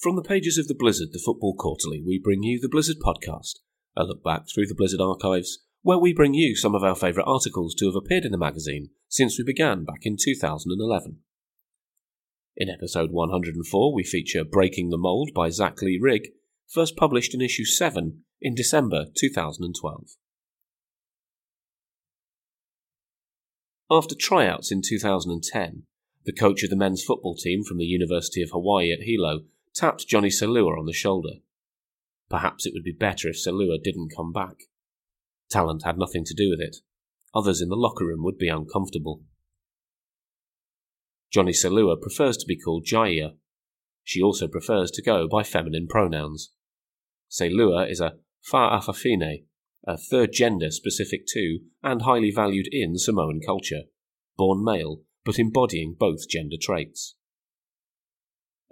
From the pages of the Blizzard, the Football Quarterly, we bring you the Blizzard Podcast, a look back through the Blizzard archives, where we bring you some of our favourite articles to have appeared in the magazine since we began back in 2011. In episode 104, we feature Breaking the Mould by Zac Lee Rigg, first published in issue 7 in December 2012. After tryouts in 2010, the coach of the men's football team from the University of Hawaii at Hilo tapped Johnny Saelua on the shoulder. Perhaps it would be better if Saelua didn't come back. Talent had nothing to do with it. Others in the locker room would be uncomfortable. Johnny Saelua prefers to be called Jaiyah. She also prefers to go by feminine pronouns. Saelua is a fa'afafine, a third gender specific to and highly valued in Samoan culture, born male but embodying both gender traits.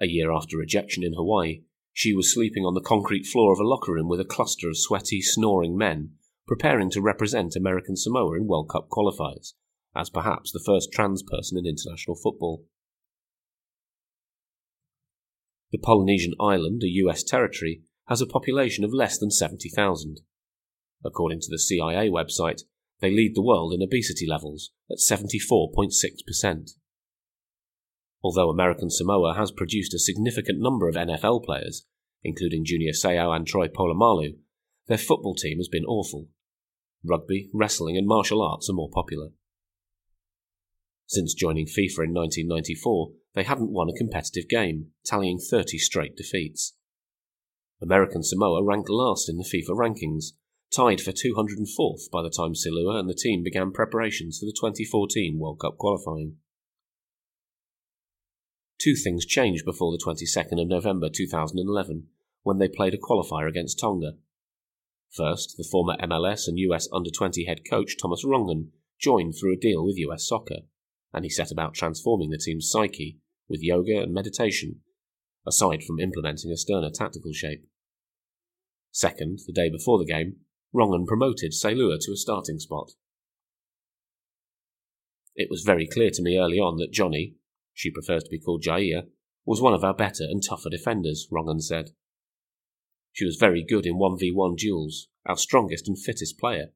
A year after rejection in Hawaii, she was sleeping on the concrete floor of a locker room with a cluster of sweaty, snoring men, preparing to represent American Samoa in World Cup qualifiers, as perhaps the first trans person in international football. The Polynesian island, a US territory, has a population of less than 70,000. According to the CIA website, they lead the world in obesity levels at 74.6%. Although American Samoa has produced a significant number of NFL players, including Junior Seau and Troy Polamalu, their football team has been awful. Rugby, wrestling, and martial arts are more popular. Since joining FIFA in 1994, they hadn't won a competitive game, tallying 30 straight defeats. American Samoa ranked last in the FIFA rankings, tied for 204th by the time Saelua and the team began preparations for the 2014 World Cup qualifying. Two things changed before the 22nd of November 2011 when they played a qualifier against Tonga. First, the former MLS and US under 20 head coach Thomas Rongen joined through a deal with US Soccer, and he set about transforming the team's psyche with yoga and meditation, aside from implementing a sterner tactical shape. Second, the day before the game, Rongen promoted Saelua to a starting spot. It was very clear to me early on that Johnny, she prefers to be called Jaiyah, was one of our better and tougher defenders, Rongen said. She was very good in 1v1 duels, our strongest and fittest player.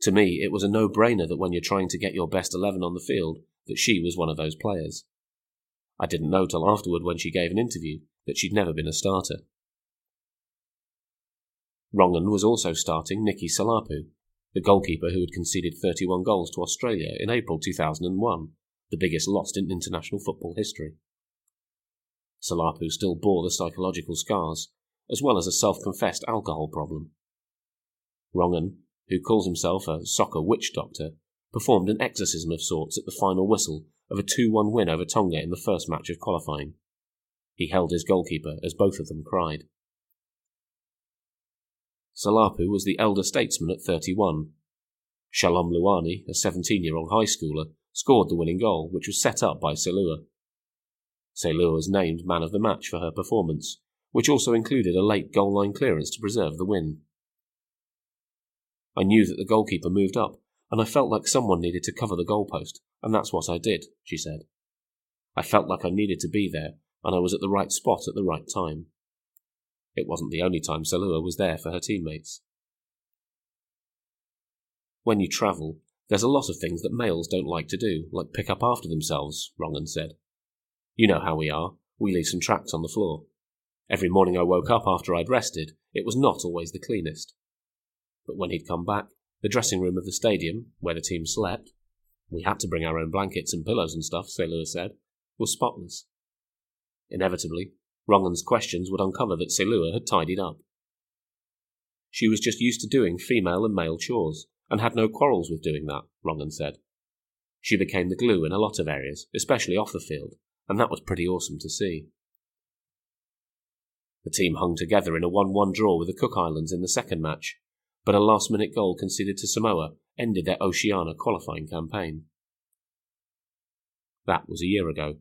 To me, it was a no brainer that when you're trying to get your best 11 on the field, that she was one of those players. I didn't know till afterward when she gave an interview that she'd never been a starter. Rongen was also starting Nicky Salapu, the goalkeeper who had conceded 31 goals to Australia in April 2001, the biggest loss in international football history. Salapu still bore the psychological scars, as well as a self confessed alcohol problem. Rongen, who calls himself a soccer witch doctor, performed an exorcism of sorts at the final whistle of a 2 1 win over Tonga in the first match of qualifying. He held his goalkeeper as both of them cried. Salapu was the elder statesman at 31. Shalom Luani, a 17 year old high schooler, scored the winning goal, which was set up by Saelua. Saelua was named man of the match for her performance, which also included a late goal line clearance to preserve the win. I knew that the goalkeeper moved up, and I felt like someone needed to cover the goalpost, and that's what I did, she said. I felt like I needed to be there, and I was at the right spot at the right time. It wasn't the only time Saelua was there for her teammates. When you travel, there's a lot of things that males don't like to do, like pick up after themselves, Rongen said. You know how we are. We leave some tracks on the floor. Every morning I woke up after I'd rested, it was not always the cleanest. But when he'd come back, the dressing room of the stadium, where the team slept, we had to bring our own blankets and pillows and stuff, Saelua said, was spotless. Inevitably, Rongen's questions would uncover that Saelua had tidied up. She was just used to doing female and male chores, and had no quarrels with doing that, Rongen said. She became the glue in a lot of areas, especially off the field, and that was pretty awesome to see. The team hung together in a 1 1 draw with the Cook Islands in the second match, but a last minute goal conceded to Samoa ended their Oceania qualifying campaign. That was a year ago,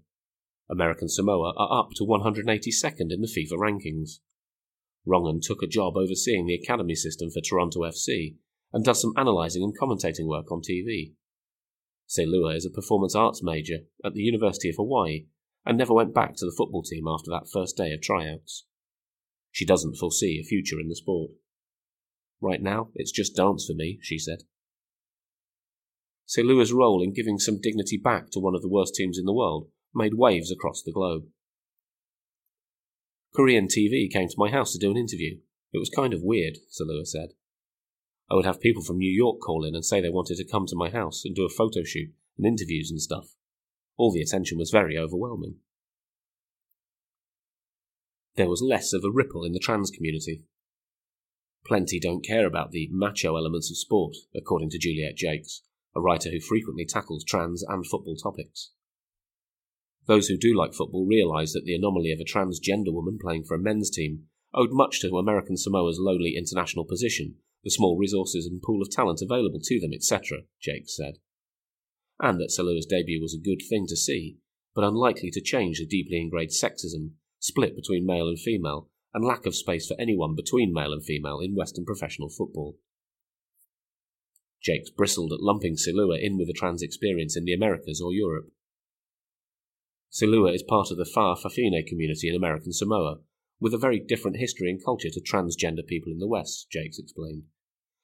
American Samoa are up to 182nd in the FIFA rankings. Rongen took a job overseeing the academy system for Toronto FC and does some analysing and commentating work on TV. Saelua is a performance arts major at the University of Hawaii and never went back to the football team after that first day of tryouts. She doesn't foresee a future in the sport. Right now, it's just dance for me, she said. Saelua's role in giving some dignity back to one of the worst teams in the world made waves across the globe. Korean TV came to my house to do an interview. It was kind of weird, Saelua said. I would have people from New York call in and say they wanted to come to my house and do a photo shoot and interviews and stuff. All the attention was very overwhelming. There was less of a ripple in the trans community. Plenty don't care about the macho elements of sport, according to Juliet Jacques, a writer who frequently tackles trans and football topics. Those who do like football realise that the anomaly of a transgender woman playing for a men's team owed much to American Samoa's lowly international position, the small resources and pool of talent available to them, etc., Jacques said. And that Saelua's debut was a good thing to see, but unlikely to change the deeply ingrained sexism, split between male and female, and lack of space for anyone between male and female in Western professional football. Jacques bristled at lumping Saelua in with a trans experience in the Americas or Europe. Saelua is part of the Fa'afafine community in American Samoa, with a very different history and culture to transgender people in the West, Jacques explained.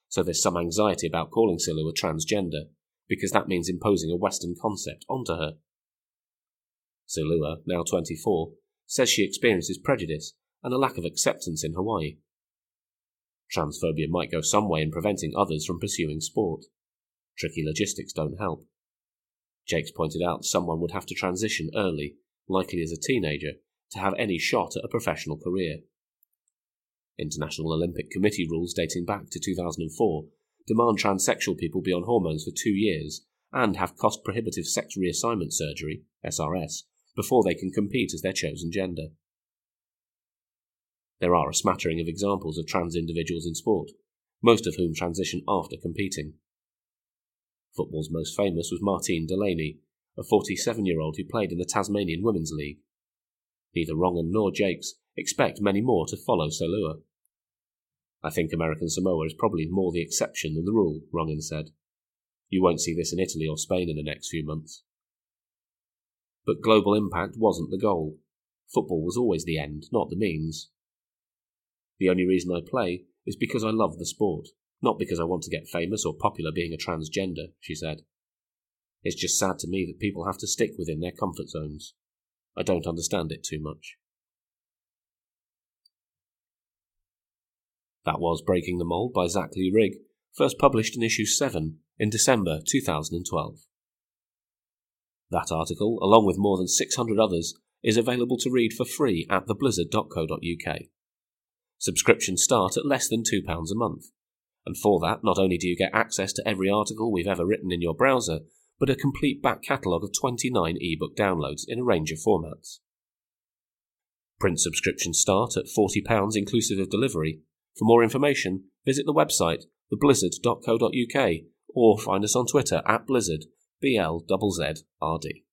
So there's some anxiety about calling Saelua transgender, because that means imposing a Western concept onto her. Saelua, now 24, says she experiences prejudice and a lack of acceptance in Hawaii. Transphobia might go some way in preventing others from pursuing sport. Tricky logistics don't help. Jacques pointed out someone would have to transition early, likely as a teenager, to have any shot at a professional career. International Olympic Committee rules dating back to 2004 demand transsexual people be on hormones for two years and have cost prohibitive sex reassignment surgery, SRS, before they can compete as their chosen gender. There are a smattering of examples of trans individuals in sport, most of whom transition after competing. Football's most famous was Martine Delaney, a 47 year old who played in the Tasmanian Women's League. Neither Rongen nor Jacques expect many more to follow Saelua. I think American Samoa is probably more the exception than the rule, Rongen said. You won't see this in Italy or Spain in the next few months. But global impact wasn't the goal. Football was always the end, not the means. The only reason I play is because I love the sport. Not because I want to get famous or popular being a transgender, she said. It's just sad to me that people have to stick within their comfort zones. I don't understand it too much. That was Breaking the Mould by Zac Lee Rigg, first published in issue 7 in December 2012. That article, along with more than 600 others, is available to read for free at theblizzard.co.uk. Subscriptions start at less than £2 a month. And for that, not only do you get access to every article we've ever written in your browser, but a complete back catalogue of 29 ebook downloads in a range of formats. Print subscriptions start at £40 inclusive of delivery. For more information, visit the website theblizzard.co.uk or find us on Twitter at blizzard, B-L-Z-Z-R-D.